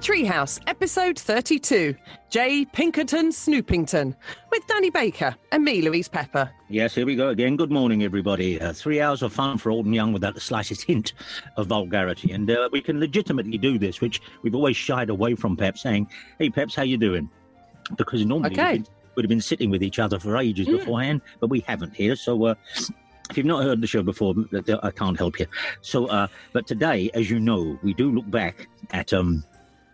The Treehouse, episode 32. Jay Pinkerton Snoopington, with Danny Baker and me, Louise Pepper. Yes, here we go again. Good morning, everybody. Uh, three hours of fun for old and young without the slightest hint of vulgarity. And uh, we can legitimately do this, which we've always shied away from Pep, saying, hey, Peps, how you doing? Because normally Okay. we'd, we'd have been sitting with each other for ages beforehand, but we haven't here. So uh, if you've not heard the show before, I can't help you. So, uh, but today, as you know, we do look back at um,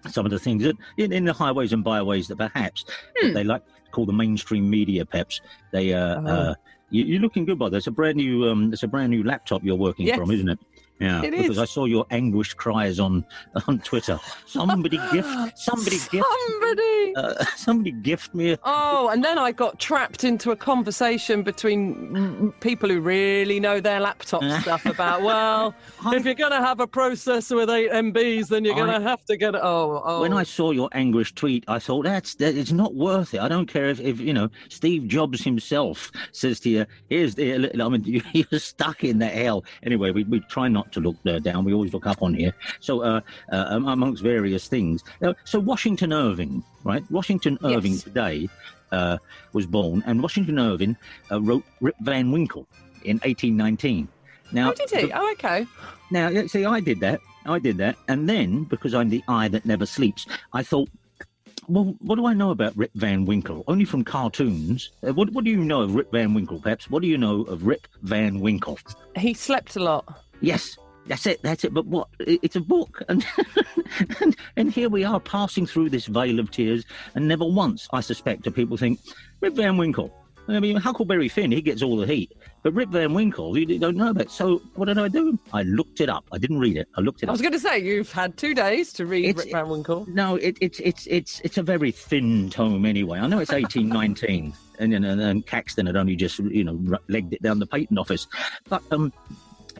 some of the things that in, in the highways and byways that perhaps Hmm. they like to call the mainstream media peps. They uh, Oh. uh you, you're looking good by this. It's a brand new um it's a brand new laptop you're working Yes. from, isn't it? Yeah, It because is. I saw your anguished cries on on Twitter. Somebody gift, somebody gift, Somebody! uh, somebody gift me. A, Oh, and then I got trapped into a conversation between people who really know their laptop stuff about, well, if you're going to have a processor with 8 MBs, then you're going to have to get it. Oh, oh. When I saw your anguished tweet, I thought that's that, it's not worth it. I don't care if, if you know Steve Jobs himself says to you, "Here's the," I mean, you- you're stuck in that hell. Anyway, we, we try not to look uh, down. We always look up on here. So, uh, uh, um, amongst various things, uh, so Washington Irving, right? Washington Irving Yes. today uh, was born, and Washington Irving uh, wrote Rip Van Winkle in 1819. Now, oh, did he? Oh, okay. now, see, I did that. I did that. And then, because I'm the eye that never sleeps, I thought, well, what do I know about Rip Van Winkle? Only from cartoons. Uh, what, what do you know of Rip Van Winkle, perhaps? What do you know of Rip Van Winkle? He slept a lot. Yes, that's it. That's it. But what? It's a book, and and, and here we are passing through this vale of tears, and never once, I suspect, do people think Rip Van Winkle. I mean, Huckleberry Finn, he gets all the heat, but Rip Van Winkle, you don't know about. So what did I do? I looked it up. I didn't read it. I looked it I up. I was going to say, you've had two days to read It's- Rip Van Winkle. No, it, it's it's it's it's a very thin tome anyway. I know it's eighteen nineteen, and and, and Caxton had only just you know legged it down the patent office, but um.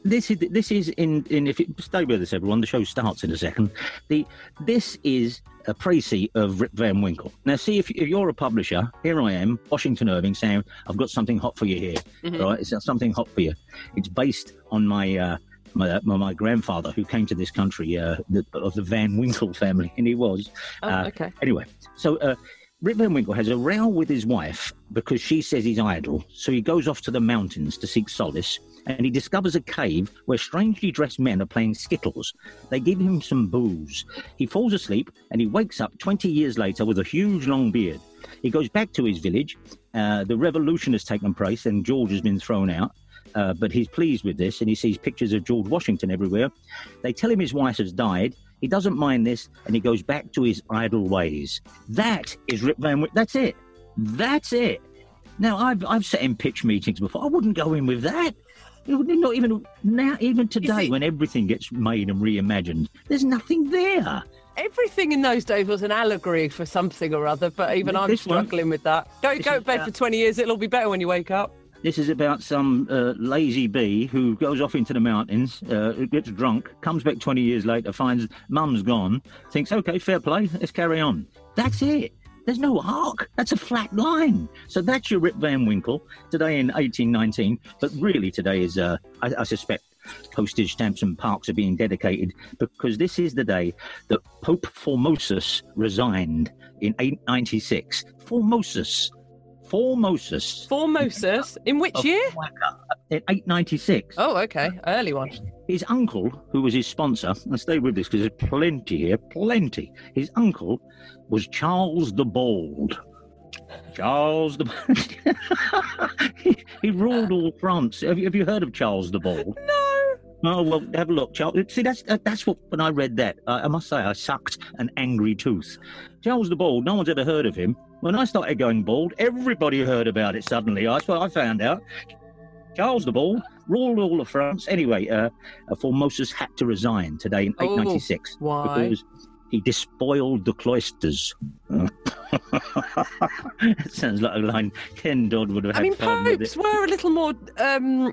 This is this is in in if you stay with us everyone the show starts in a second the this is a précis of Rip Van Winkle now see if, if you're a publisher here I am Washington Irving saying I've got something hot for you here Mhm. all right it's something hot for you it's based on my uh, my, my, my grandfather who came to this country uh, the, of the Van Winkle family and he was Oh, uh, okay. Anyway, so uh, Rip Van Winkle has a row with his wife because she says he's idle. So he goes off to the mountains to seek solace, and he discovers a cave where strangely dressed men are playing skittles. They give him some booze. He falls asleep, and he wakes up 20 years later with a huge long beard. He goes back to his village. Uh, the revolution has taken place, and George has been thrown out. Uh, but he's pleased with this, and he sees pictures of George Washington everywhere. They tell him his wife has died. He doesn't mind this, and he goes back to his idle ways. That is Rip Van Winkle. That's it. That's it. Now, I've I've sat in pitch meetings before. I wouldn't go in with that. Not even now, even today, it- when everything gets made and reimagined, there's nothing there. Everything in those days was an allegory for something or other, but even I'm This one- struggling with that. Go, go to bed about- for 20 years, it'll be better when you wake up. This is about some uh, lazy bee who goes off into the mountains, uh, gets drunk, comes back 20 years later, finds mum's gone, thinks, okay, fair play, let's carry on. That's it. There's no arc. That's a flat line. So that's your Rip Van Winkle today in 1819. But really, today is, uh, I, I suspect, postage stamps and parks are being dedicated because this is the day that Pope Formosus resigned in 896. Formosus. Formosus. Formosus, in which year? In uh, 896. Oh, okay, early one. His uncle, who was his sponsor, and stay with this because there's plenty here, plenty. His uncle was Charles the Bald. Charles the he, he ruled all France. Have you, have you heard of Charles the Bald? No. Oh well, have a look, Charles. See, that's that's what when I read that, I, I must say I sucked an angry tooth. Charles the Bald. No one's ever heard of him. when I started going bald, everybody heard about it suddenly. That's what I found out. Charles the Bald ruled all of France. Anyway, uh, Formosus had to resign today in Oh, 896 why? because he despoiled the cloisters. Uh, sounds like a line Ken Dodd would have had I mean, popes were a little more um,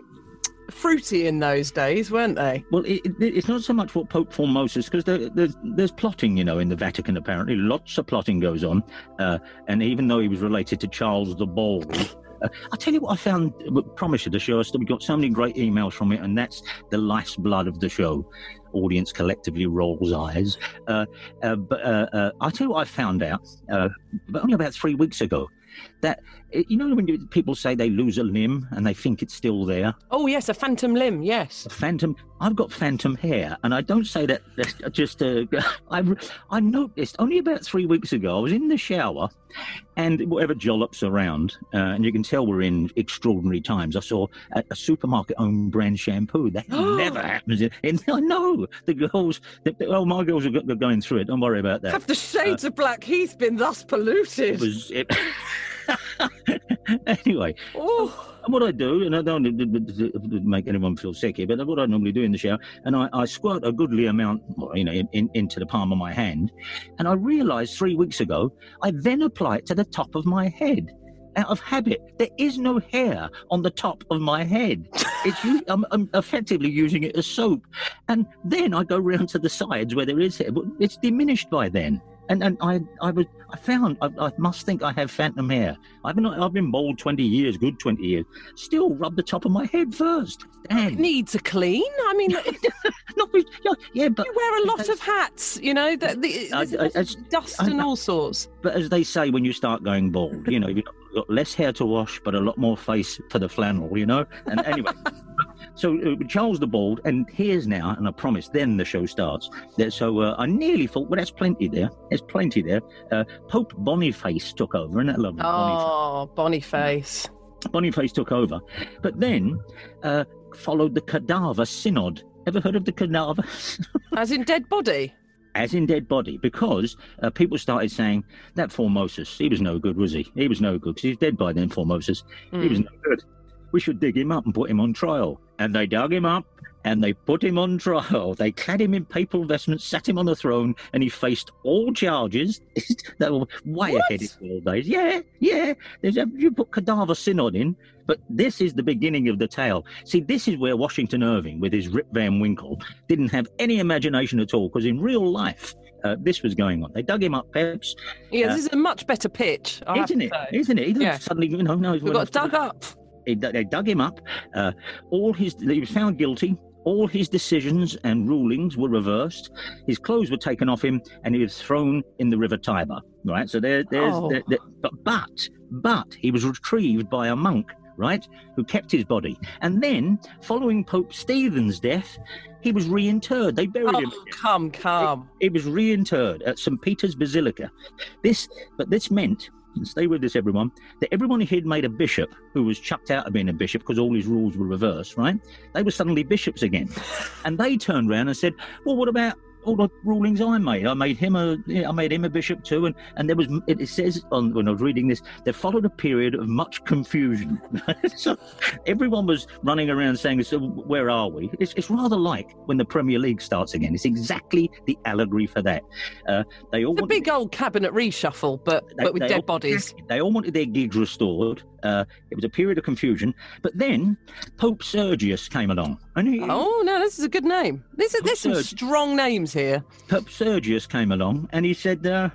fruity in those days, weren't they? Well, it, it, it's not so much what Pope Formosus, because there, there's, there's plotting, you know, in the Vatican, apparently. Lots of plotting goes on. Uh, and even though he was related to Charles the Bald, uh, I'll tell you what I found, promise you, the show, we got so many great emails from it, and that's the lifeblood of the show. Audience collectively rolls eyes. Uh, uh, but uh, uh, I'll tell you what I found out, but only about three weeks ago, that, uh, you know, when people say they lose a limb and they think it's still there? Oh, yes, a phantom limb, yes. a phantom i've got phantom hair and i don't say that just uh, I, I noticed only about three weeks ago i was in the shower and whatever jollops around uh, and you can tell we're in extraordinary times i saw a, a supermarket owned brand shampoo that never happens in, in i know the girls the, oh my girls are going through it don't worry about that Have the shades of Blackheath been thus polluted? it was it, anyway oh, And what I do, and I don't make anyone feel sick here, but what I normally do in the shower, and I, I squirt a goodly amount, you know, in, in, into the palm of my hand, and I realised three weeks ago, I then apply it to the top of my head. Out of habit, there is no hair on the top of my head. It's I'm, I'm effectively using it as soap, and then I go round to the sides where there is hair, but it's diminished by then. And and I I was I found I, I must think I have phantom hair. I've been I've been bald twenty years, good twenty years. Still rub the top of my head first. Dan, needs a clean. I mean, you not yeah, but wear a lot of hats, you know, that the, I- there's a I- lot of I- dust and all sorts. but as they say when you start going bald, you know, you've got less hair to wash, but a lot more face for the flannel, you know. And anyway. So uh, Charles the Bald, and here's now, and I promise, then the show starts. So uh, I nearly thought, well, that's plenty there. There's plenty there. Uh, Pope Boniface took over, isn't that lovely? Boniface. Oh, Boniface. Boniface took over, but then uh, followed the Cadaver Synod. Ever heard of the Cadaver? As in dead body. As in dead body, because uh, people started saying that Formosus, he was no good, was he? He was no good because he's dead by then. Formosus, he was no good. We should dig him up and put him on trial. And they dug him up and they put him on trial. They clad him in papal vestments, sat him on the throne, and he faced all charges that were way ahead of old days. Yeah, yeah. There's a, you put cadaver synod in, but this is the beginning of the tale. See, this is where Washington Irving, with his Rip Van Winkle, didn't have any imagination at all, because in real life, uh, this was going on. They dug him up, Peps, Yeah, Uh, this is a much better pitch. I isn't it? Isn't it? He Yeah. suddenly, you know, knows We got dug up. They, they dug him up. Uh, all his he was found guilty. All his decisions and rulings were reversed. His clothes were taken off him, and he was thrown in the River Tiber. Right. So there, there's, Oh. there, there- but but but he was retrieved by a monk. Right, who kept his body, and then, following Pope Stephen's death, he was reinterred. They buried him. Oh, come, come. He was reinterred at St. Peter's Basilica. This, but this meant, and stay with this, everyone, that everyone he had made a bishop, who was chucked out of being a bishop because all his rules were reversed, right? They were suddenly bishops again, and they turned around and said, "Well, what about?" All the rulings I made, I made him a, I made him a bishop too, and, and there was. It, it says on when I was reading this, there followed a period of much confusion. so everyone was running around saying, "So where are we?" It's, it's rather like when the Premier League starts again. It's exactly the allegory for that. Uh, they all The wanted- big old cabinet reshuffle, but they- but with dead all- bodies. They all wanted their gigs restored. Uh, it was a period of confusion. But then Pope Sergius came along. And he, Oh no, this is a good name. There's, there's some strong names here. Pope Sergius came along and he said, uh,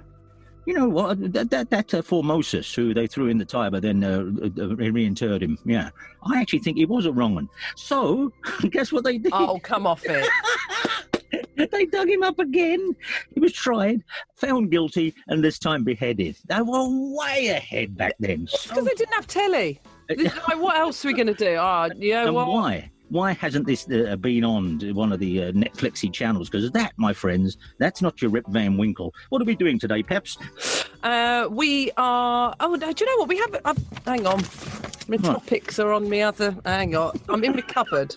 you know what, that, that, that uh, Formosus, who they threw in the Tiber, then uh, uh, reinterred him. Yeah. I actually think he was a wrong one. So, guess what they did? Oh, come off it. they dug him up again. He was tried, found guilty, and this time beheaded. They were way ahead back then. So Because they didn't have telly. Like, what else are we going to do? Oh, yeah, And well, why? Why hasn't this uh, been on one of the uh, Netflixy channels? Because that, my friends, that's not your Rip Van Winkle. What are we doing today, Peps? uh, we are. Oh, do you know what? We have. Uh, hang on. My What? topics are on me other. Hang on. I'm in my cupboard.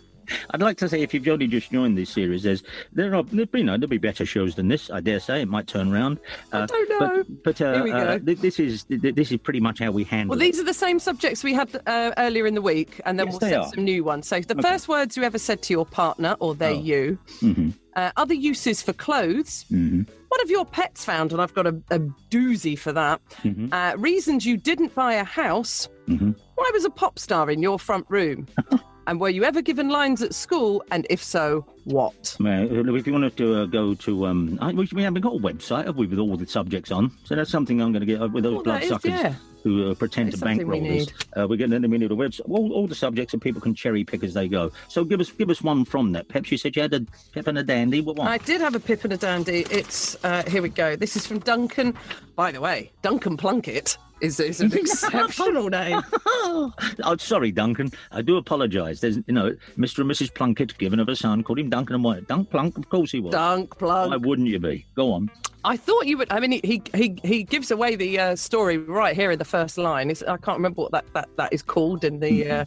I'd like to say if you've only just joined this series, there's there are you know there'll be better shows than this. I dare say it might turn around. I don't know. But, but uh, Here we uh, this is this is pretty much how we handle Well, it. these are the same subjects we had uh, earlier in the week, and then Yes, we'll send are. some new ones. So, the first words you ever said to your partner, or they Oh. you, Mhm. uh, other uses for clothes. Mhm. What have your pets found? And I've got a, a doozy for that. Mhm. Uh, reasons you didn't buy a house. Mhm. Why was a pop star in your front room? and were you ever given lines at school? And if so, what? Well, if you wanted to uh, go to, um, I, we, we haven't got a website, have we, with all the subjects on? So that's something I'm going to get uh, with those Oh, bloodsuckers yeah. who uh, pretend to bankroll us. Uh, we're getting we need a website, all, all the subjects, and people can cherry pick as they go. So give us give us one from that. Peps, you said you had a pep and a dandy. What one? I did have a pip and a dandy. It's uh, here we go. This is from Duncan. By the way, Duncan Plunkett is, is an exceptional name. oh, sorry, Duncan. I do apologise. There's, you know, Mr. and Mrs. Plunkett, given of a son, called him Duncan and what? Dunk Plunk, of course he was. Dunk Plunk. Why wouldn't you be? Go on. I thought you would. I mean, he he he gives away the uh, story right here in the first line. It's, I can't remember what that, that, that is called in the uh,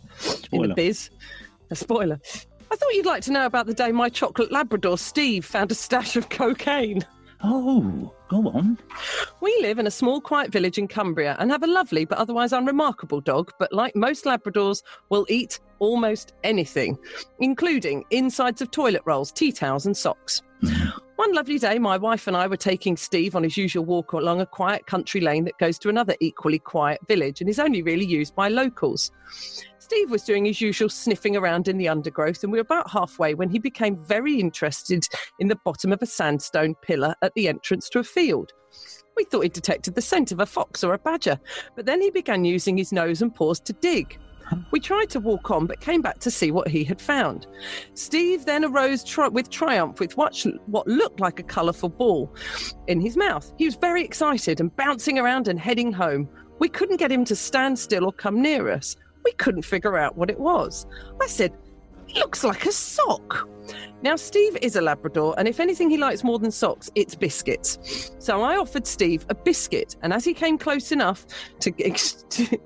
in the biz. A spoiler. I thought you'd like to know about the day my chocolate Labrador Steve found a stash of cocaine. Oh, go on. We live in a small, quiet village in Cumbria and have a lovely but otherwise unremarkable dog. But like most Labradors, will eat almost anything, including insides of toilet rolls, tea towels, and socks. Mm. One lovely day, my wife and I were taking Steve on his usual walk along a quiet country lane that goes to another equally quiet village and is only really used by locals. Steve was doing his usual sniffing around in the undergrowth, and we were about halfway when he became very interested in the bottom of a sandstone pillar at the entrance to a field. We thought he detected the scent of a fox or a badger, but then he began using his nose and paws to dig. We tried to walk on, but came back to see what he had found. Steve then arose tri- with triumph with what, what looked like a colourful ball in his mouth. He was very excited and bouncing around and heading home. We couldn't get him to stand still or come near us. We couldn't figure out what it was. I said, It looks like a sock. Now, Steve is a Labrador, and if anything he likes more than socks, it's biscuits. So I offered Steve a biscuit, and as he came close enough to, ex- to,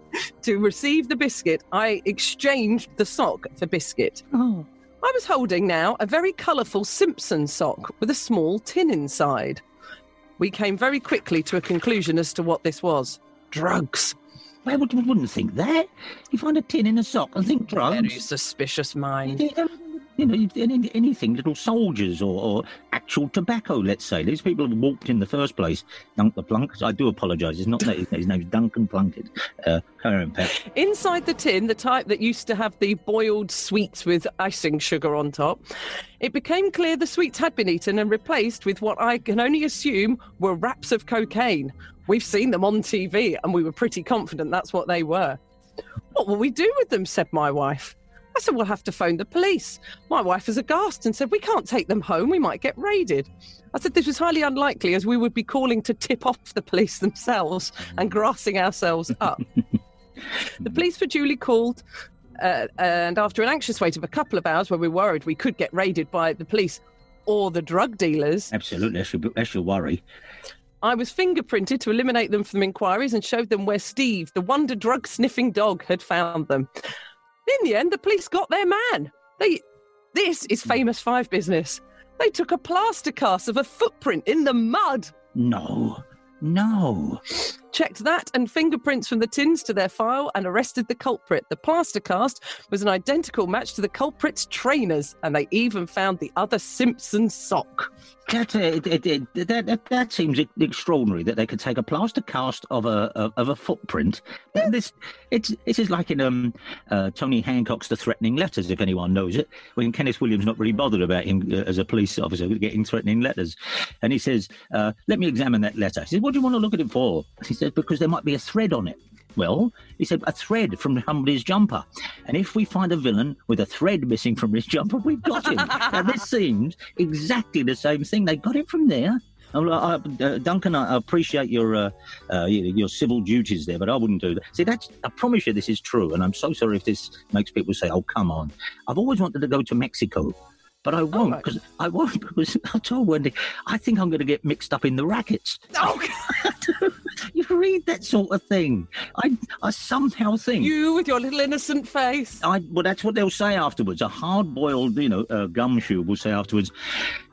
to receive the biscuit, I exchanged the sock for biscuit. Oh. I was holding now a very colourful Simpson sock with a small tin inside. We came very quickly to a conclusion as to what this was drugs. Well, I would, wouldn't think that. You find a tin in a sock and think Very drugs. suspicious mind. You know, anything, little soldiers or, or actual tobacco, let's say. These people have walked in the first place. Dunk the Plunk. I do apologise. It's not that. His name's Duncan Plunkett. Uh, carry on, Pep. Inside the tin, the type that used to have the boiled sweets with icing sugar on top, it became clear the sweets had been eaten and replaced with what I can only assume were wraps of cocaine. We've seen them on TV and we were pretty confident that's what they were. What will we do with them? said my wife. I said, We'll have to phone the police. My wife was aghast and said, We can't take them home. We might get raided. I said, This was highly unlikely as we would be calling to tip off the police themselves and grassing ourselves up. The police were duly called, uh, and after an anxious wait of a couple of hours, where we were worried we could get raided by the police or the drug dealers, Absolutely. That's your, that's your worry. I was fingerprinted to eliminate them from inquiries and showed them where Steve, the wonder drug sniffing dog, had found them. In the end, the police got their man. They, this is famous five business. They took a plaster cast of a footprint in the mud. No. No. Checked that and fingerprints from the tins to their file and arrested the culprit. The plaster cast was an identical match to the culprit's trainers, and they even found the other Simpson sock. That, uh, that, that, that seems extraordinary that they could take a plaster cast of a of, a footprint. And This it's this is like in um uh, Tony Hancock's The Threatening Letters, if anyone knows it, when Kenneth Williams not really bothered about him uh, as a police officer getting threatening letters, and he says, uh, "Let me examine that letter." He says, "What do you want to look at it for?" He says, "Because there might be a thread on it." Well, he said, a thread from somebody's jumper. And if we find a villain with a thread missing from his jumper, we've got him. now, this seems exactly the same thing. They got it from there. Oh, I, uh, Duncan, I appreciate your uh, uh, your civil duties there, but I wouldn't do that. See, that's I promise you this is true, and I'm so sorry if this makes people say, "Oh, come on." I've always wanted to go to Mexico, but I won't right. because I won't because I told Wendy I think I'm going to get mixed up in the rackets. Oh, you read that sort of thing. I, I somehow think You with your little innocent face. I well, that's what they'll say afterwards. A hard-boiled, you know, uh, gumshoe will say afterwards,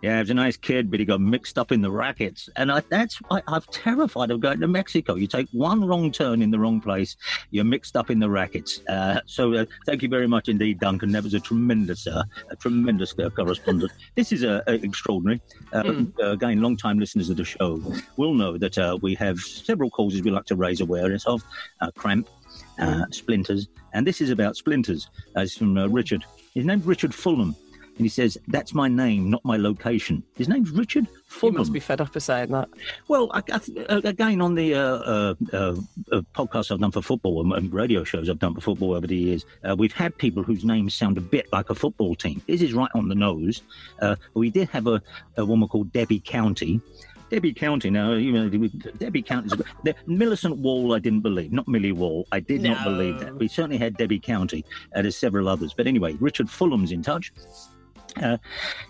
"Yeah, he was a nice kid, but he got mixed up in the rackets." And I, that's I, I'm terrified of going to Mexico. You take one wrong turn in the wrong place, you're mixed up in the rackets. Uh, so, uh, thank you very much indeed, Duncan. That was a tremendous, uh, a tremendous uh, correspondent. this is uh, extraordinary. Uh, uh, again, long-time listeners of the show will know that uh, we have several causes we like to raise awareness of: uh, cramp, uh, splinters, and this is about splinters. Uh, it's from uh, Richard. His name's Richard Fulham, and he says, "That's my name, not my location." His name's Richard You Fulham. must be fed up of saying that. Well, I, I, uh, again, on the uh, uh, uh, uh, podcasts I've done for football and, radio shows I've done for football over the years, uh, we've had people whose names sound a bit like a football team. This is right on the nose. Uh, we did have a, a woman called Debbie County. Debbie County, now, you know, Debbie County, Millicent Wall, I didn't believe, not Millie Wall. I did not believe that. We certainly had Debbie County, and there's several others. But anyway, Richard Fulham's in touch. Uh,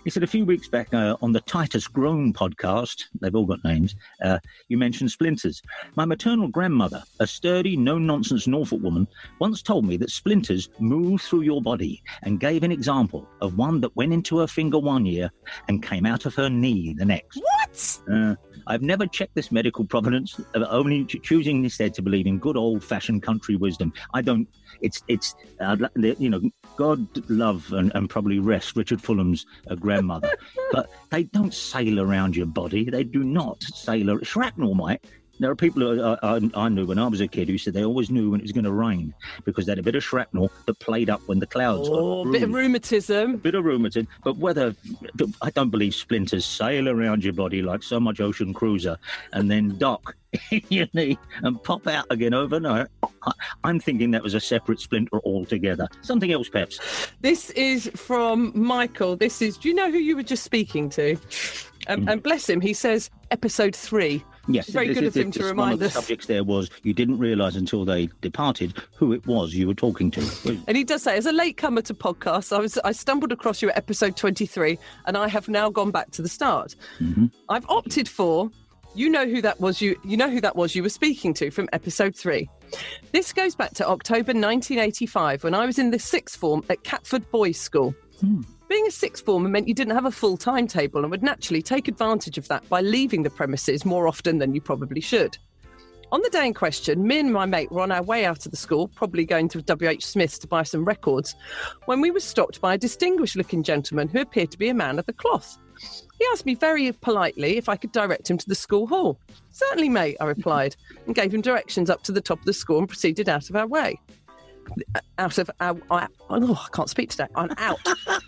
he said a few weeks back uh, on the Titus Grown podcast, they've all got names, uh, you mentioned splinters. My maternal grandmother, a sturdy, no nonsense Norfolk woman, once told me that splinters move through your body and gave an example of one that went into her finger one year and came out of her knee the next. What? I've never checked this medical provenance, uh, only ch- choosing instead to believe in good old fashioned country wisdom. I don't, it's, it's, uh, you know, God love and, and probably rest Richard Fulham's uh, grandmother, but they don't sail around your body. They do not sail. Shrapnel might. There are people I, I, I knew when I was a kid who said they always knew when it was going to rain because they had a bit of shrapnel that played up when the clouds Oh, got bit of rheumatism. A bit of rheumatism, but whether I don't believe splinters sail around your body like so much ocean cruiser and then dock in your knee and pop out again overnight. I'm thinking that was a separate splinter altogether. Something else, Peps. This is from Michael. This is, do you know who you were just speaking to? Um, and bless him, he says episode three. Yes, Very good of him to remind One of the us. subjects there was you didn't realise until they departed who it was you were talking to. And he does say, as a latecomer to podcasts, I was I stumbled across you at episode 23, and I have now gone back to the start. Mm-hmm. I've opted for. You know who that was. You you know who that was. You were speaking to from episode three. This goes back to October 1985 when I was in the sixth form at Catford Boys School. Hmm. Being a sixth former meant you didn't have a full timetable and would naturally take advantage of that by leaving the premises more often than you probably should. On the day in question, me and my mate were on our way out of the school, probably going to WH Smith's to buy some records, when we were stopped by a distinguished looking gentleman who appeared to be a man of the cloth. He asked me very politely if I could direct him to the school hall. Certainly, mate, I replied, and gave him directions up to the top of the school and proceeded out of our way. Out of our, I, oh, I can't speak today. I'm out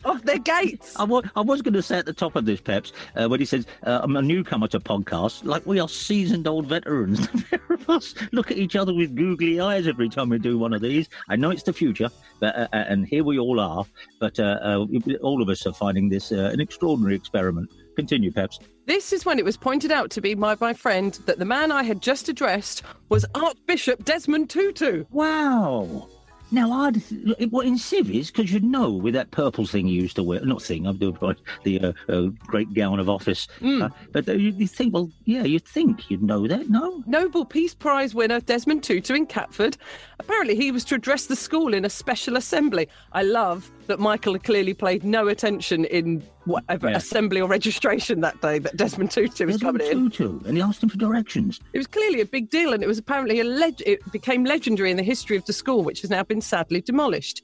of their gates. I was, I was going to say at the top of this, Peps, uh, when he says, uh, I'm a newcomer to podcasts, like we are seasoned old veterans. The pair of us look at each other with googly eyes every time we do one of these. I know it's the future, but uh, uh, and here we all are, but uh, uh, all of us are finding this uh, an extraordinary experiment. Continue, Peps. This is when it was pointed out to me by my friend that the man I had just addressed was Archbishop Desmond Tutu. Wow. Now, I'd what in civvies because you'd know with that purple thing you used to wear, not thing, I'm doing the uh, uh, great gown of office. Uh, but uh, you, you think, well, yeah, you'd think you'd know that, no? Nobel Peace Prize winner Desmond Tutu in Catford. Apparently, he was to address the school in a special assembly. I love that Michael had clearly paid no attention in whatever Yeah. assembly or registration that day that Desmond Tutu was Desmond coming in. Tutu, and he asked him for directions. It was clearly a big deal, and it was apparently a leg- it became legendary in the history of the school, which has now been sadly demolished.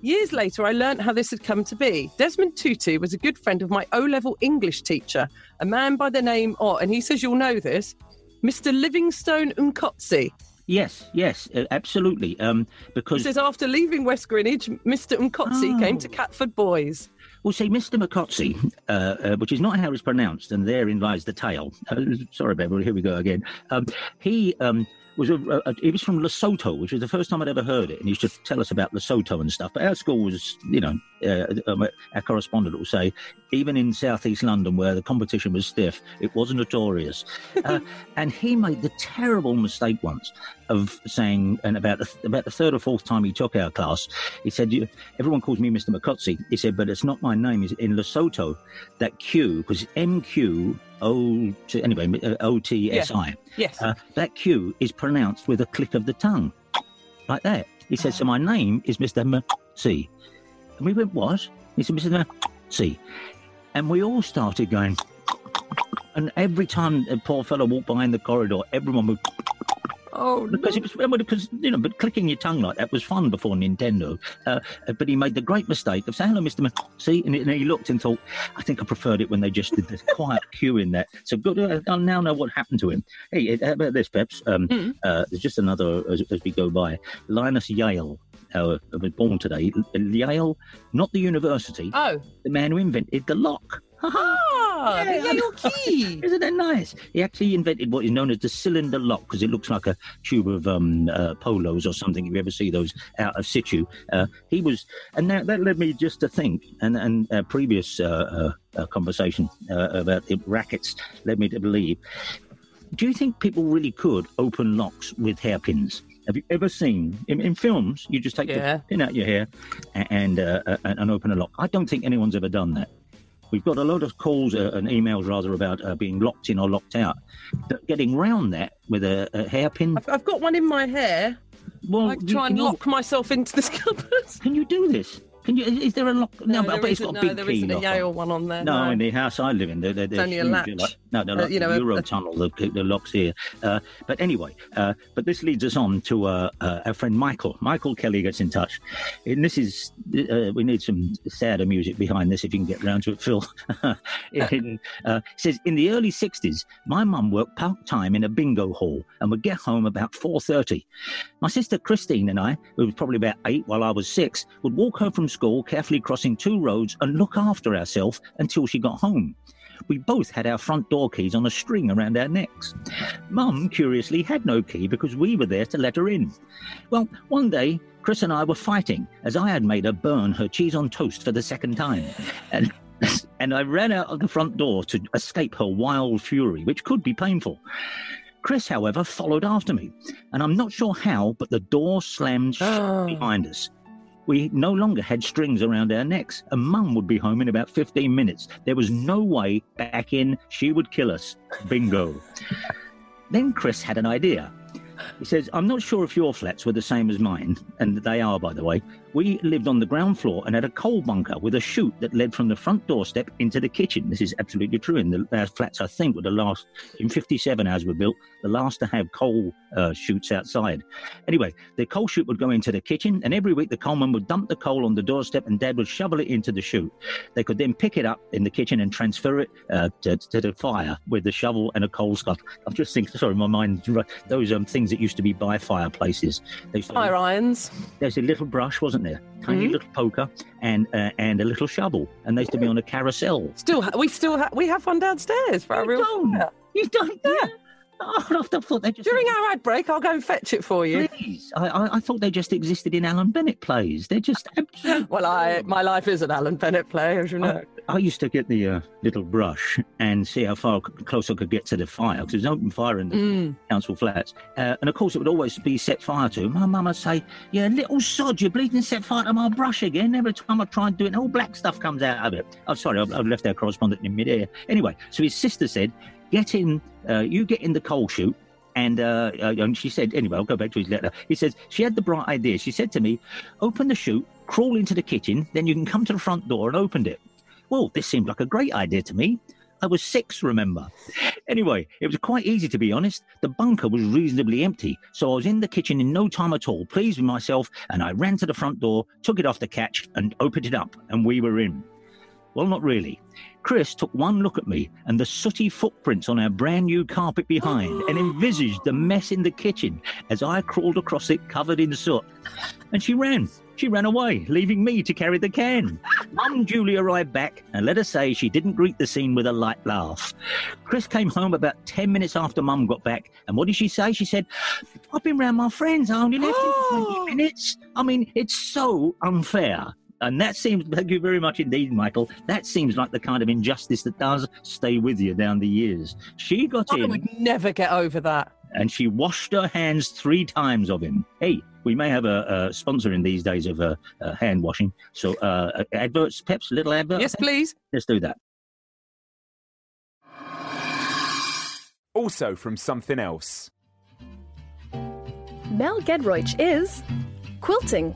Years later, I learned how this had come to be. Desmond Tutu was a good friend of my O-level English teacher, a man by the name of, and he says you'll know this, Mr. Livingstone Mqotsi. Yes, yes, absolutely. Um, He because says after leaving West Greenwich, Mr. Mqotsi Oh. came to Catford Boys. Well, see, Mr. McCotsey, uh, uh, which is not how it's pronounced, and therein lies the tale. Uh, sorry, Beverly, here we go again. Um, he um, was a, a, he was from Lesotho, which was the first time I'd ever heard it, and he used to tell us about Lesotho and stuff. But our school was, you know, uh, um, our correspondent will say, even in southeast London, where the competition was stiff, it was notorious. Uh, and he made the terrible mistake once of saying, and about the, about the third or fourth time he took our class, he said, "You- "Everyone calls me Mr. McCotsey." He said, "But it's not my name. It's in Lesotho. That Q, because MQ O T anyway uh, O T S I. Yes. Uh, that Q is pronounced with a click of the tongue, like that. He said, "So my name is Mister M C," and we went, "What?" He said, "Mister M C," and we all started going. And every time a poor fellow walked by in the corridor, everyone would oh, because it was well, because you know, but clicking your tongue like that was fun before Nintendo. Uh, but he made the great mistake of saying hello, Mister See, and, he looked and thought, I think I preferred it when they just did the quiet cue in there. So good. Uh, I now know what happened to him. Hey, how about this, Peps? Um, Mm. uh, there's just another as, as we go by. Linus Yale. Uh, was born today. Yale, not the university. Oh. The man who invented the lock. Ah, Yeah, the Yale key. Isn't that nice? He actually invented what is known as the cylinder lock because it looks like a tube of um, uh, polos or something. If you ever see those out of situ, uh, he was, and now that led me just to think, and and uh, previous uh, conversation uh, about the rackets led me to believe. Do you think people really could open locks with hairpins? Have you ever seen in, in films? You just take Yeah. the pin out your hair and and, uh, uh, and open a lock. I don't think anyone's ever done that. We've got a lot of calls uh, and emails rather about uh, being locked in or locked out. But getting round that with a, a hairpin. I've, I've got one in my hair. Well, I you try and lock myself into this cupboard. Can you do this? Can you? Is there a lock? No, but there bet it's got a no, big there key isn't a on. Yale one on there. No, in the house I live in, they're, they're, they're only a latch. Like, no, they're Uh, like you know, the a- Euro a- tunnel, the, the locks here. Uh, but anyway, uh, but this leads us on to uh, uh, our friend Michael. Michael Kelly gets in touch. And this is, uh, we need some sadder music behind this if you can get round to it, Phil. in, uh, says, in the early 60s, my mum worked part-time in a bingo hall and would get home about 4.30. My sister Christine and I, who was probably about eight while I was six, would walk home from school, carefully crossing two roads and look after ourselves until she got home. We both had our front door keys on a string around our necks. Mum, curiously, had no key because we were there to let her in. Well, one day, Chris and I were fighting as I had made her burn her cheese on toast for the second time. And, and I ran out of the front door to escape her wild fury, which could be painful. Chris, however, followed after me, and I'm not sure how, but the door slammed shut behind us. We no longer had strings around our necks, and Mum would be home in about 15 minutes. There was no way back in. She would kill us. Bingo. then Chris had an idea. He says, I'm not sure if your flats were the same as mine, and they are, by the way. We lived on the ground floor and had a coal bunker with a chute that led from the front doorstep into the kitchen. This is absolutely true. And the our flats, I think, were the last, in 57 ours were built, the last to have coal uh, chutes outside. Anyway, the coal chute would go into the kitchen, and every week the coalman would dump the coal on the doorstep, and Dad would shovel it into the chute. They could then pick it up in the kitchen and transfer it uh, to, to the fire with the shovel and a coal scuttle. I'm just thinking, sorry, my mind, those um, things that used to be by fireplaces. They Fire irons. there's a little brush, wasn't there? Tiny Mhm. little poker and uh, and a little shovel, and they used to be on a carousel. Still, ha- we still ha- we have one downstairs for our You real don't? fire. You don't? Yeah. Oh, I thought they just During our ad break, I'll go and fetch it for you. Please, I, I, I thought they just existed in Alan Bennett plays. They're just. Well, I my life is an Alan Bennett play, as you know. I used to get the uh, little brush and see how far close I could get to the fire because there's an open fire in the Mm. council flats. Uh, and of course, it would always be set fire to. My mum would say, "Yeah, little sod, you're bleeding set fire to my brush again." Every time I try and do it, all black stuff comes out of it. I'm sorry, I've, I've left our correspondent in midair. Anyway, so his sister said, "Get in, uh, you get in the coal chute." And, uh, uh, and she said, anyway, I'll go back to his letter. He says, she had the bright idea. She said to me, open the chute, crawl into the kitchen, then you can come to the front door and opened it. Well, this seemed like a great idea to me. I was six, remember. Anyway, it was quite easy to be honest. The bunker was reasonably empty, so I was in the kitchen in no time at all, pleased with myself, and I ran to the front door, took it off the catch, and opened it up, and we were in. Well, not really. Chris took one look at me and the sooty footprints on our brand new carpet behind and envisaged the mess in the kitchen as I crawled across it covered in soot. And she ran. She ran away, leaving me to carry the can. Mum duly arrived back, and let us say she didn't greet the scene with a light laugh. Chris came home about 10 minutes after Mum got back, and what did she say? She said, I've been round my friends, I only left in 20 minutes. I mean, it's so unfair. And that seems, thank you very much indeed, Michael. That seems like the kind of injustice that does stay with you down the years. She got I in would never get over that. and she washed her hands three times of him. Hey, we may have a, a sponsor in these days of uh, uh, hand washing. So, uh, adverts, Peps, little advert. Yes, please. Let's do that. Also from something else. Mel Giedroyc is quilting.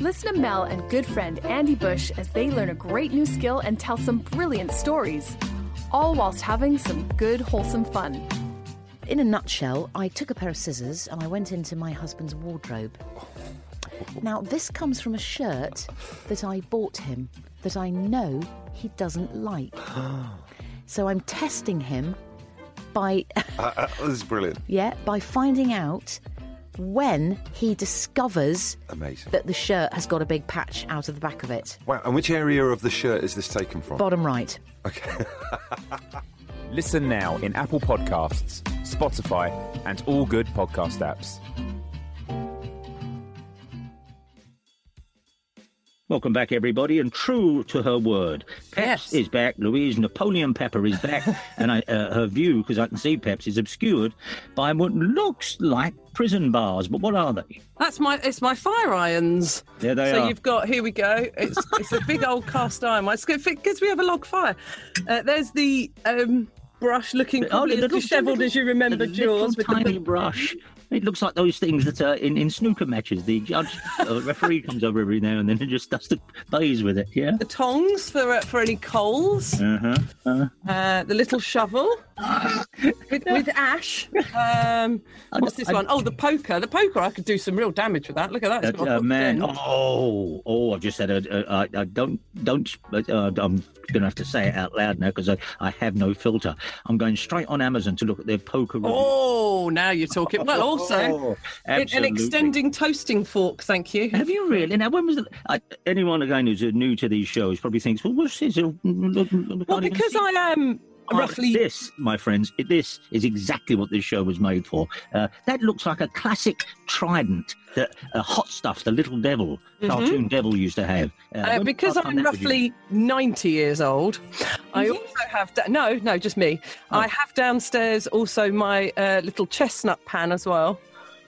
Listen to Mel and good friend Andy Bush as they learn a great new skill and tell some brilliant stories, all whilst having some good, wholesome fun. In a nutshell, I took a pair of scissors and I went into my husband's wardrobe. Now, this comes from a shirt that I bought him that I know he doesn't like. So I'm testing him by Uh, uh, this is brilliant. yeah, by finding out when he discovers Amazing. that the shirt has got a big patch out of the back of it. Wow. And which area of the shirt is this taken from? Bottom right. Okay. Listen now in Apple Podcasts, Spotify, and all good podcast apps. Welcome back, everybody. And true to her word, Peps Yes. is back. Louise Napoleon Pepper is back, and I, uh, her view, because I can see Peps, is obscured by what looks like prison bars. But what are they? That's my it's my fire irons. There they so are. So you've got here we go. It's it's a big old cast iron. It's good because we have a log fire. Uh, there's the um, brush looking Oh, probably the as little- dishevelled as you remember the yours with the tiny big- brush. It looks like those things that are in, in snooker matches. The judge, uh, referee comes over every now and then and just does the bays with it. Yeah. the tongs for uh, for any coals. Uh huh. Uh, the little shovel with, with ash. Um, what's this I- one? Oh, the poker. The poker. I could do some real damage with that. Look at that. It's Uh, got a uh, hooked man, oh, oh! I've just had I, don't, don't. Uh, I'm going to have to say it out loud now because I, I have no filter. I'm going straight on Amazon to look at their poker. reviews. Oh, now you're talking. Well, also Oh, an- extending toasting fork. Thank you. Have you really? Now, when was it? I, anyone again who's new to these shows probably thinks, well, what's this? Well, because I am Oh, roughly This, my friends, this is exactly what this show was made for. Uh, that looks like a classic trident that uh, Hot Stuff, the little devil, cartoon devil, used to have. Uh, Uh, because was the last time I'm roughly 90 years old, I also have da- no, no, just me. Oh. I have downstairs also my uh, little chestnut pan as well.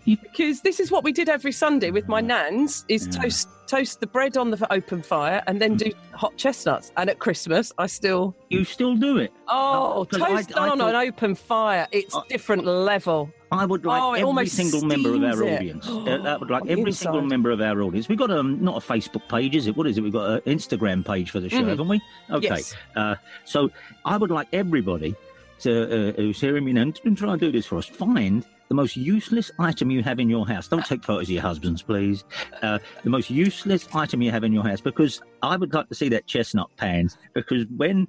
Because this is what we did every Sunday with my nans: is Yeah. toast toast the bread on the open fire and then do hot chestnuts. And at Christmas, I still You still do it. oh Oh, 'cause I- toast I on thought- an open fire. It's different level. I would like Oh, every single member of our it. audience. Uh, I would like every single member of our audience. We've got um, not a Facebook page, is it? What is it? We've got an Instagram page for the show, Mhm. haven't we? Okay. Yes. Uh, so I would like everybody to, uh, who's hearing me now and try and do this for us. Find the most useless item you have in your house. Don't take photos of your husbands, please. Uh, the most useless item you have in your house, because I would like to see that chestnut pan. Because when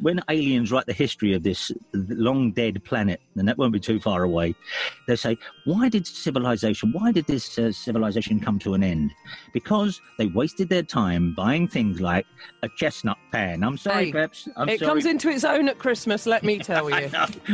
when aliens write the history of this long dead planet, and that won't be too far away, they say, why did civilization? Why did this uh, civilization come to an end? Because they wasted their time buying things like a chestnut pan. I'm sorry, Hey, Peps. I'm it sorry. comes into its own at Christmas. Let me tell you.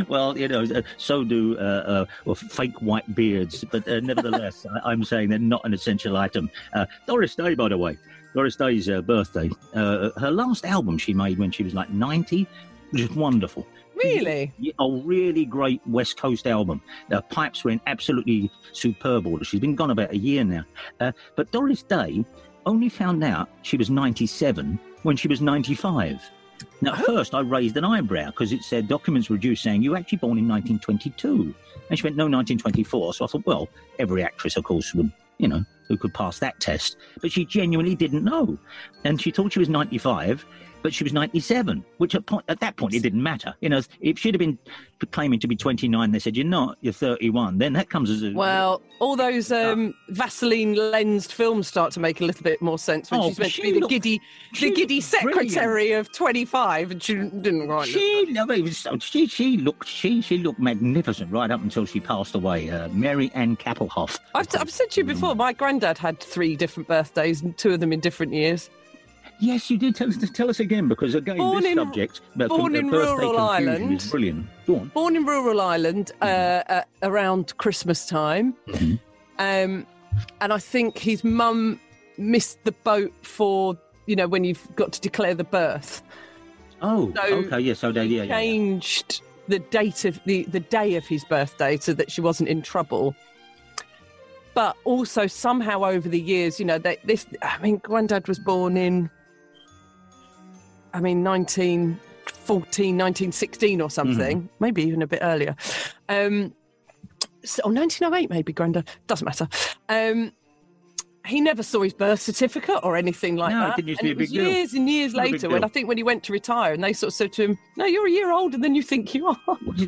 well, you know, so do uh, uh, well, fake white beards, but uh, nevertheless, I, I'm saying they're not an essential item. Uh, Doris Day, by the way, Doris Day's uh, birthday. Uh, her last album she made when she was like 90, just wonderful. Really? A really great West Coast album. The pipes were in absolutely superb order. She's been gone about a year now. Uh, but Doris Day only found out she was 97 when she was 95. Now, at first, I raised an eyebrow because it said documents were due saying you were actually born in 1922. And she went, no, 1924. So I thought, well, every actress, of course, would, you know, who could pass that test. But she genuinely didn't know. And she thought she was 95, but she was 97, which at, point, at that point it didn't matter. You know, if she'd have been claiming to be 29, they said, you're not, you're 31, then that comes as a. Well, all those um, Vaseline lensed films start to make a little bit more sense when Oh, she's meant to she be the looked- giddy, the giddy looked brilliant. secretary of 25, and she didn't quite. look- She, no, it was, she, she looked, she, she looked magnificent right up until she passed away. Uh, Mary Ann Kappelhoff. I've, I've said to you before, my granddad had three different birthdays, and two of them in different years. Yes, you did. Tell us, tell us again, because again, Born this in- subject, born in rural Ireland. is brilliant. Born in rural Ireland uh, uh, around Christmas time, Mhm. um, and I think his mum missed the boat for you know when you've got to declare the birth. Oh, So okay, yes, so they, yeah, yeah, yeah. changed the date of the, the day of his birthday so that she wasn't in trouble. But also somehow over the years, you know, they, this I mean, Granddad was born in I mean 1914, 1916 or something, maybe even a bit earlier. Um, so, or 1908, maybe, Granda. Doesn't matter. Um, he never saw his birth certificate or anything like No, it that. didn't used to be a it was big deal. years and years Not later when. I think when he went to retire and they sort of said to him, No, you're a year older than you think you are.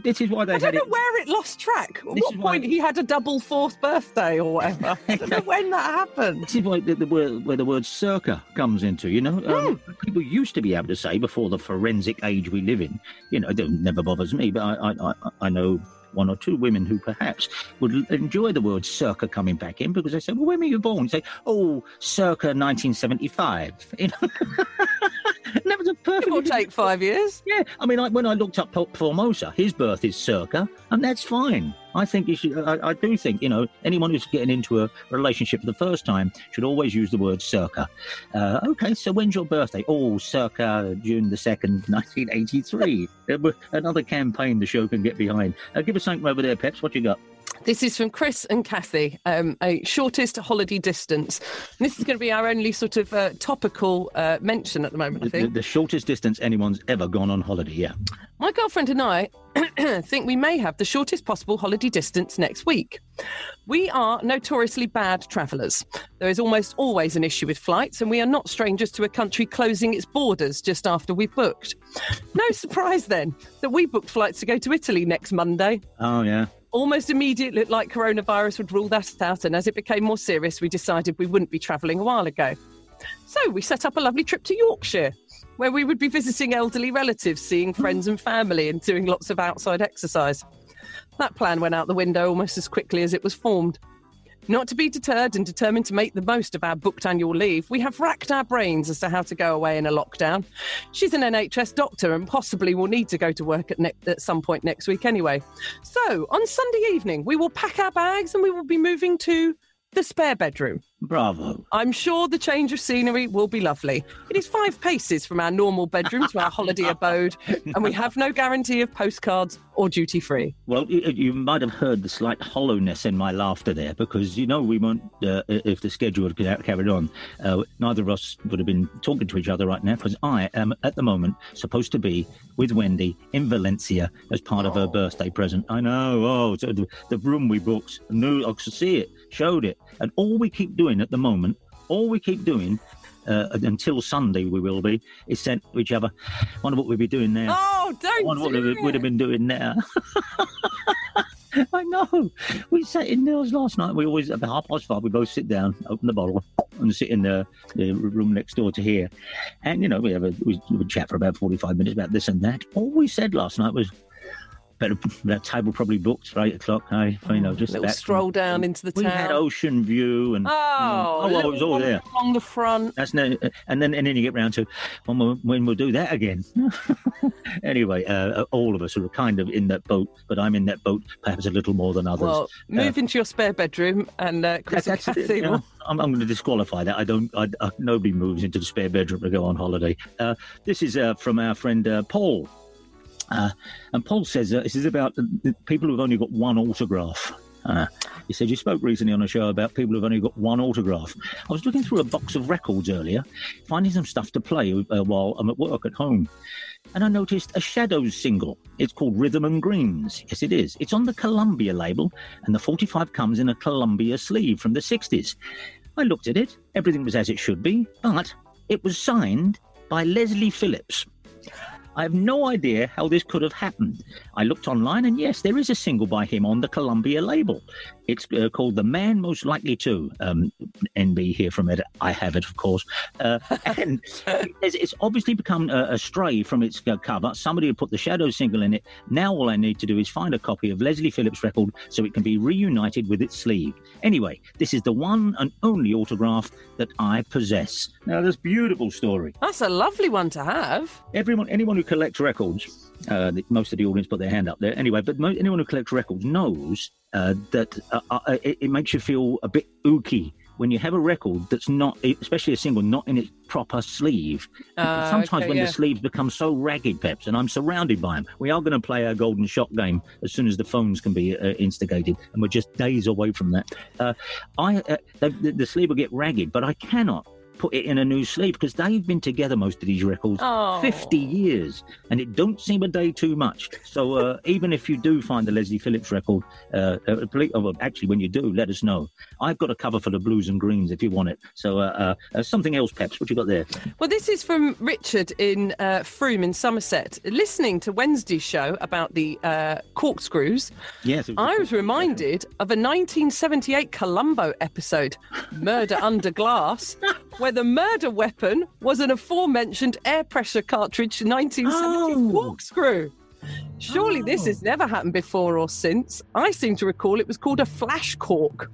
This is why they I had don't know it. where it lost track. At This what point he had a double fourth birthday or whatever. I don't know when that happened. This is why the, the word, where the word circa comes into. You know, um, Hmm. people used to be able to say before the forensic age we live in. You know, it never bothers me, but I, I, I, I know one or two women who perhaps would enjoy the word circa coming back in because they say, "Well, when were you born?" You Say, "Oh, circa 1975." You know, and that was a perfect. It will take five years. Yeah, I mean, I, when I looked up Formosus, his birth is circa, and that's fine. I think you should. I, I do think you know anyone who's getting into a relationship for the first time should always use the word circa. Uh, okay, so when's your birthday? Oh, circa June the second, nineteen eighty-three. Another campaign the show can get behind. Uh, give us something over there, Peps. What you got? This is from Chris and Kathy, um, a shortest holiday distance. And this is going to be our only sort of uh, topical uh, mention at the moment, I The, the, think. the shortest distance anyone's ever gone on holiday. Yeah. My girlfriend and I think we may have the shortest possible holiday distance next week. We are notoriously bad travellers. There is almost always an issue with flights, and we are not strangers to a country closing its borders just after we've booked. No surprise then that we booked flights to go to Italy next Monday. Oh yeah. Almost immediately, like coronavirus would rule that out, and as it became more serious, we decided we wouldn't be travelling a while ago. So we set up a lovely trip to Yorkshire, where we would be visiting elderly relatives, seeing friends and family, and doing lots of outside exercise. That plan went out the window almost as quickly as it was formed. Not to be deterred and determined to make the most of our booked annual leave, we have racked our brains as to how to go away in a lockdown. She's an NHS doctor and possibly will need to go to work at, ne- at some point next week anyway. So, on Sunday evening, we will pack our bags and we will be moving to the spare bedroom. Bravo. I'm sure the change of scenery will be lovely. It is five paces from our normal bedroom to our holiday abode, and we have no guarantee of postcards or duty free. Well, you, might have heard the slight hollowness in my laughter there because you know we weren't. Uh, if the schedule had ca- carried on, uh, neither of us would have been talking to each other right now because I am at the moment supposed to be with Wendy in Valencia as part of her birthday present. I know. Oh, so the, the room we booked, knew I could see it, showed it, and all we keep doing at the moment, all we keep doing. Uh, until Sunday, we will be. Is sent to each other. Wonder what we'd be doing now. Oh, don't wonder what do we would have been doing now. I know. We sat in there last night. We always, about half past five, we both sit down, open the bottle, and sit in the, the room next door to here. And, you know, we have a we would chat for about 45 minutes about this and that. All we said last night was, better, that table probably booked for eight o'clock. Hey, you know, just Little stroll down into the We town. had ocean view and. Oh, oh, well, it was all there. along the front. That's no, and then and then you get round to when we'll, when we'll do that again. anyway, uh, all of us are kind of in that boat, but I'm in that boat perhaps a little more than others. Well, move into your spare bedroom, and uh, Chris and Kathy will. I'm, I'm going to disqualify that. I don't. I, I, nobody moves into the spare bedroom to go on holiday. Uh, this is uh, from our friend uh, Paul, uh, and Paul says uh, this is about people who've only got one autograph. Uh, he said you spoke recently on a show about people who've only got one autograph. I was looking through a box of records earlier, finding some stuff to play uh, while I'm at work at home. And I noticed a Shadows single. It's called Rhythm and Greens. Yes, it is. It's on the Columbia label, and the 45 comes in a Columbia sleeve from the 60s. I looked at it, everything was as it should be, but it was signed by Leslie Phillips. I have no idea how this could have happened. I looked online, and yes, there is a single by him on the Columbia label. It's uh, called The Man Most Likely To. Um, NB here from it. I have it, of course. Uh, and it's, it's obviously become a, a stray from its uh, cover. Somebody had put the Shadow single in it. Now all I need to do is find a copy of Leslie Phillips' record so it can be reunited with its sleeve. Anyway, this is the one and only autograph that I possess. Now, this beautiful story. That's a lovely one to have. Everyone, anyone who collects records, uh, most of the audience put their hand up there. Anyway, but mo- anyone who collects records knows uh, that uh, uh, it, it makes you feel a bit ooky when you have a record that's not, especially a single, not in its proper sleeve. Ah, Sometimes okay, when yeah. the sleeves become so ragged, Peps, and I'm surrounded by them. We are going to play our golden shot game as soon as the phones can be uh, instigated, and we're just days away from that. Uh, I uh, the, the sleeve will get ragged, but I cannot put it in a new sleeve because they've been together most of these records Oh. 50 years and it don't seem a day too much. So uh, even if you do find the Leslie Phillips record, uh, uh, oh, actually, when you do, let us know. I've got a cover for the Blues and Greens if you want it. So uh, uh, uh, something else, Peps, what you got there? Well, this is from Richard in uh, Frome in Somerset. Listening to Wednesday's show about the uh, corkscrews, Yes. it I was reminded of a 1978 Columbo episode, Murder Under Glass, where the murder weapon was an aforementioned air pressure cartridge 1970 Oh. corkscrew. Surely this has oh. never happened before or since. I seem to recall it was called a flash cork.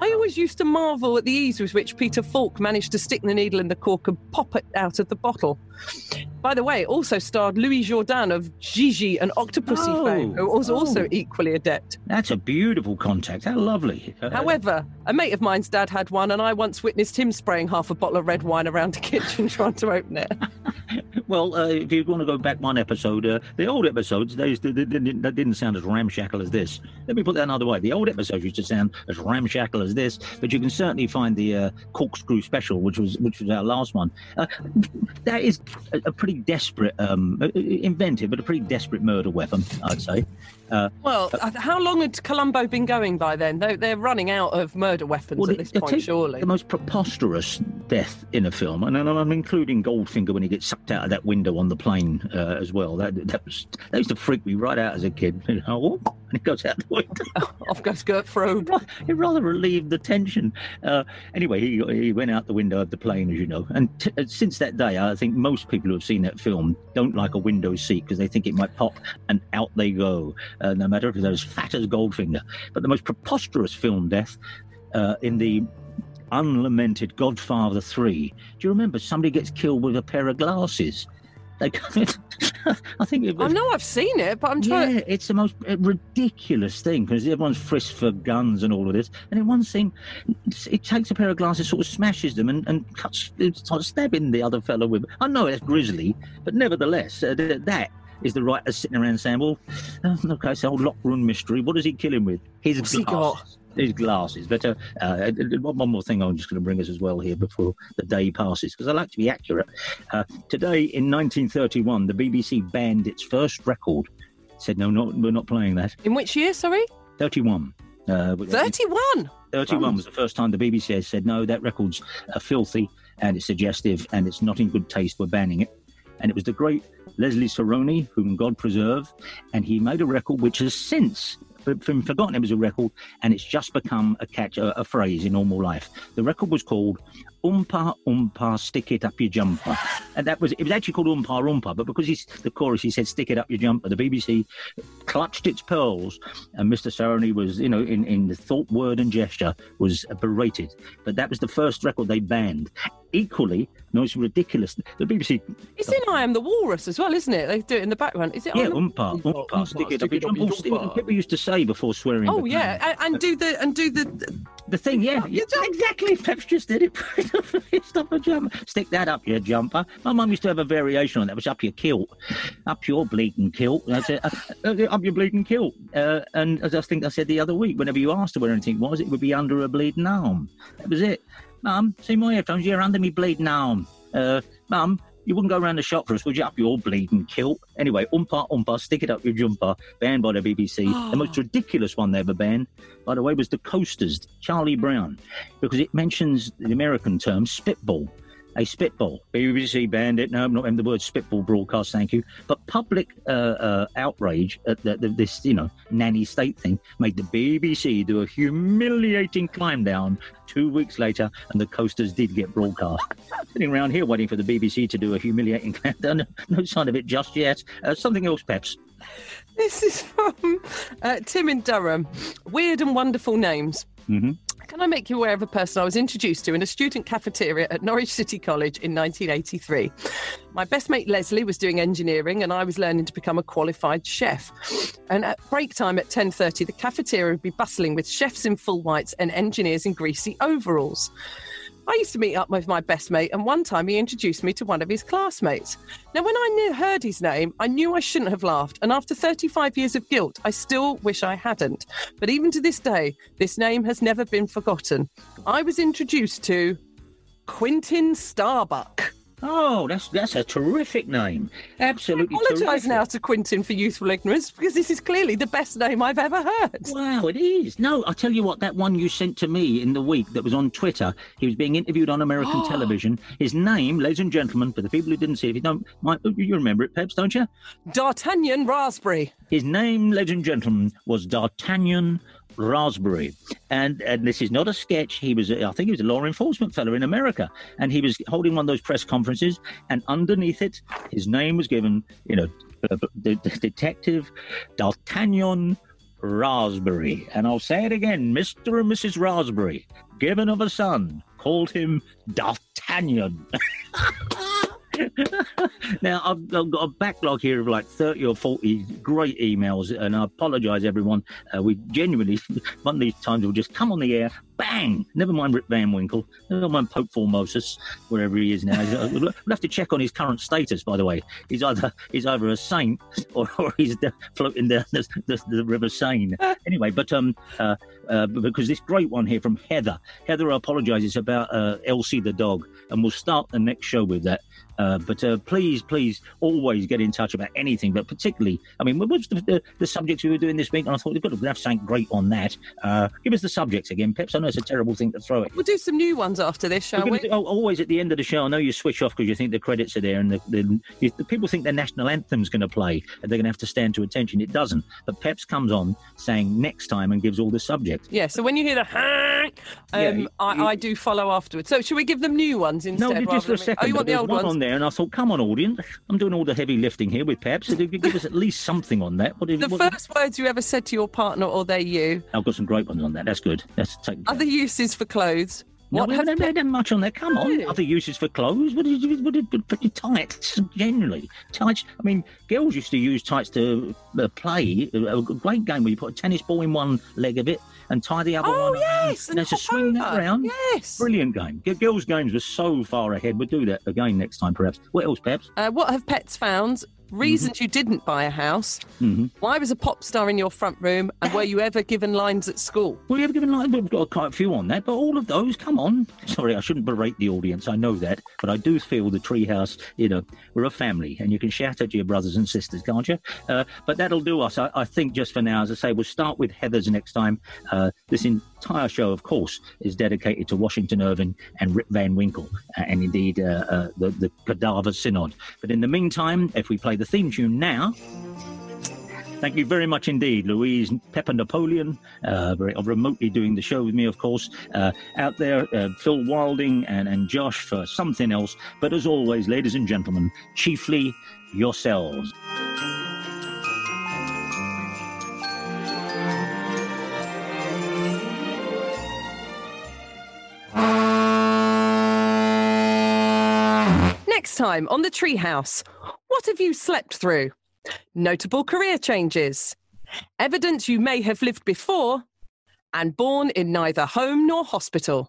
I always used to marvel at the ease with which Peter Falk managed to stick the needle in the cork and pop it out of the bottle. By the way, it also starred Louis Jourdan of Gigi and Octopussy Oh, fame, who was also oh. equally adept. That's a beautiful contact. How lovely. Uh, However, a mate of mine's dad had one, and I once witnessed him spraying half a bottle of red wine around the kitchen trying to open it. Well, uh, if you want to go back one episode, uh, the old episodes, they, used to- they, didn't, they didn't sound as ramshackle as this. Let me put that another way. The old episodes used to sound as ramshackle as this, but you can certainly find the uh, corkscrew special, which was which was our last one. Uh, that is a, a pretty desperate, um, inventive, but a pretty desperate murder weapon, I'd say. Uh, Well, uh, how long had Columbo been going by then? They're, they're running out of murder weapons Well, at this point, surely. The most preposterous death in a film, and I'm- including Goldfinger when he gets sucked out of that window on the plane uh, as well. That, that was that used to freak me right out as a kid. You know, and it goes out the window. Off goes Gert Frobe. it rather relieved the tension. Uh, anyway, he, he went out the window of the plane, as you know. And t- uh, since that day, I think most people who have seen that film don't like a window seat because they think it might pop, and out they go, uh, no matter if they're as fat as Goldfinger. But the most preposterous film death uh, in the unlamented Godfather 3. Do you remember somebody gets killed with a pair of glasses? They, I think it I know I've seen it, but I'm trying. Yeah, it's the most uh, ridiculous thing because everyone's frisked for guns and all of this. And in one scene, it takes a pair of glasses, sort of smashes them, and, and cuts, of stabbing the other fellow with. I know it's grisly, but nevertheless, uh, that is the writer sitting around saying, "Well, uh, okay, it's an old locker room mystery. What does he kill him with? His What's glasses." got? His glasses. But uh, uh, one more thing I'm just going to bring us as well here before the day passes, because I like to be accurate. Uh, today, in 1931, the BBC banned its first record. Said, no, not, we're not playing that. In which year, sorry? 31. Uh, 31. 31 was the first time the BBC has said, no, that record's uh, filthy and it's suggestive and it's not in good taste. We're banning it. And it was the great Leslie Sarony, whom God preserve, and he made a record which has since been forgotten it was a record, and it's just become a catch, a, a phrase in normal life. The record was called Umpa Umpa Stick It Up Your Jumper, and that was it was actually called Umpa Umpa, but because he's the chorus he said Stick It Up Your Jumper, the BBC clutched its pearls, and Mr. Sarony was, you know, in, in the thought, word, and gesture, was berated. But that was the first record they banned. Equally, no, it's ridiculous. The BBC, It's in I Am the Walrus as well, isn't it? They do it in the background. Is it? yeah, I umpa, umpa, stick it up your jumper. People used to say before swearing. Oh yeah, and, and do the and do the. The thing, yeah, yeah exactly. Peps just did it. Stop a jumper. Stick that up your jumper. My mum used to have a variation on that. It was up your kilt, up your bleeding kilt. That's it. Uh, uh, up your bleeding kilt. Uh, and as I think I said the other week, whenever you asked her where anything was, it would be under a bleeding arm. That was it. Mum, see my headphones? Yeah, under me bleeding arm. Uh, Mum, you wouldn't go around the shop for us, would you? Up your bleeding kilt. Anyway, umpa umpa, stick it up your jumper. Banned by the BBC. the most ridiculous one they ever banned, by the way, was the Coasters, Charlie Brown, because it mentions the American term spitball. A spitball. BBC banned it. No, I'm not in the word spitball broadcast. Thank you. But public uh, uh, outrage at the, the, this, you know, nanny state thing made the BBC do a humiliating climb down two weeks later, and the coasters did get broadcast. Sitting around here waiting for the BBC to do a humiliating climb down. No sign of it just yet. Uh, something else, Peps. This is from uh, Tim in Durham. Weird and wonderful names. Mm-hmm. Can I make you aware of a person I was introduced to in a student cafeteria at Norwich City College in 1983? My best mate Leslie was doing engineering and I was learning to become a qualified chef. And at break time at 10:30 the cafeteria would be bustling with chefs in full whites and engineers in greasy overalls. I used to meet up with my best mate, and one time he introduced me to one of his classmates. Now, when I knew, heard his name, I knew I shouldn't have laughed, and after 35 years of guilt, I still wish I hadn't. But even to this day, this name has never been forgotten. I was introduced to Quintin Starbuck. Oh, that's that's a terrific name. Absolutely I apologise now to Quintin for youthful ignorance because this is clearly the best name I've ever heard. Wow, it is. No, I tell you what, that one you sent to me in the week that was on Twitter, he was being interviewed on American television. His name, ladies and gentlemen, for the people who didn't see it, if you don't, you remember it, Peps, don't you? D'Artagnan Raspberry. His name, ladies and gentlemen, was D'Artagnan Raspberry. And and this is not a sketch. He was, I think he was a law enforcement fellow in America. And he was holding one of those press conferences. And underneath it, his name was given, you know, uh, the, the detective D'Artagnan Raspberry. And I'll say it again Mr. and Mrs. Raspberry, given of a son, called him D'Artagnan. now, I've, I've got a backlog here of like 30 or 40 great emails, and I apologise, everyone. Uh, we genuinely, one of these times, we'll just come on the air, bang! Never mind Rip Van Winkle, never mind Pope Formosus, wherever he is now. We'll have to check on his current status, by the way. He's either he's either a saint or, or he's floating down the, the, the River Seine. anyway, but um, uh, uh, because this great one here from Heather. Heather apologises about uh, Elsie the dog, and we'll start the next show with that. Uh, but uh, please, please, always get in touch about anything, but particularly, I mean, what was the, the, the subjects we were doing this week? And I thought we've got to have something great on that. Uh, give us the subjects again, Peps. I know it's a terrible thing to throw it. We'll do some new ones after this, shall we? do- oh, always at the end of the show, I know you switch off because you think the credits are there, and the, the, you, the people think their national anthem's going to play, and they're going to have to stand to attention. It doesn't. But Peps comes on saying next time and gives all the subjects. Yeah, so when you hear the um, Yeah, I, I do follow afterwards. So should we give them new ones instead? No, just for a second. Oh, you want the old one ones? on there, and I thought, come on, audience, I'm doing all the heavy lifting here with Peps. So if you give us at least something on that. What, The what- first words you ever said to your partner or they you. I've got some great ones on that. That's good. That's taken. Other uses for clothes. What we have haven't had that much on there. Come on, other uses for clothes. What did you? What did but your tights? Generally, tights. I mean, girls used to use tights to uh, play. A great game where you put a tennis ball in one leg of it and tie the other Oh, one. yes, and and there's a swing that over. around. Yes. Brilliant game. Girls' games were so far ahead. We'll do that again next time, perhaps. What else, perhaps? Uh, what have pets found? Reasons Mm-hmm. you didn't buy a house. Why was a pop star in your front room? And were you ever given lines at school? Well, you have given lines? we've got quite a few on that, but all of those, come on. Sorry, I shouldn't berate the audience. I know that, but I do feel the treehouse. You know, we're a family, and you can shout at your brothers and sisters, can't you? Uh, but that'll do us. I, I think just for now, as I say, we'll start with Heather's next time. Uh, this entire show, of course, is dedicated to Washington Irving and Rip Van Winkle, uh, and indeed uh, uh, the the Cadaver Synod. But in the meantime, if we play the theme tune now. Thank you very much indeed, Louise Pepper Napoleon, uh, very, remotely doing the show with me, of course. Uh, out there, uh, Phil Wilding and, and Josh for something else. But as always, ladies and gentlemen, chiefly yourselves. Next time on the Treehouse, what have you slept through? Notable career changes, evidence you may have lived before, and born in neither home nor hospital.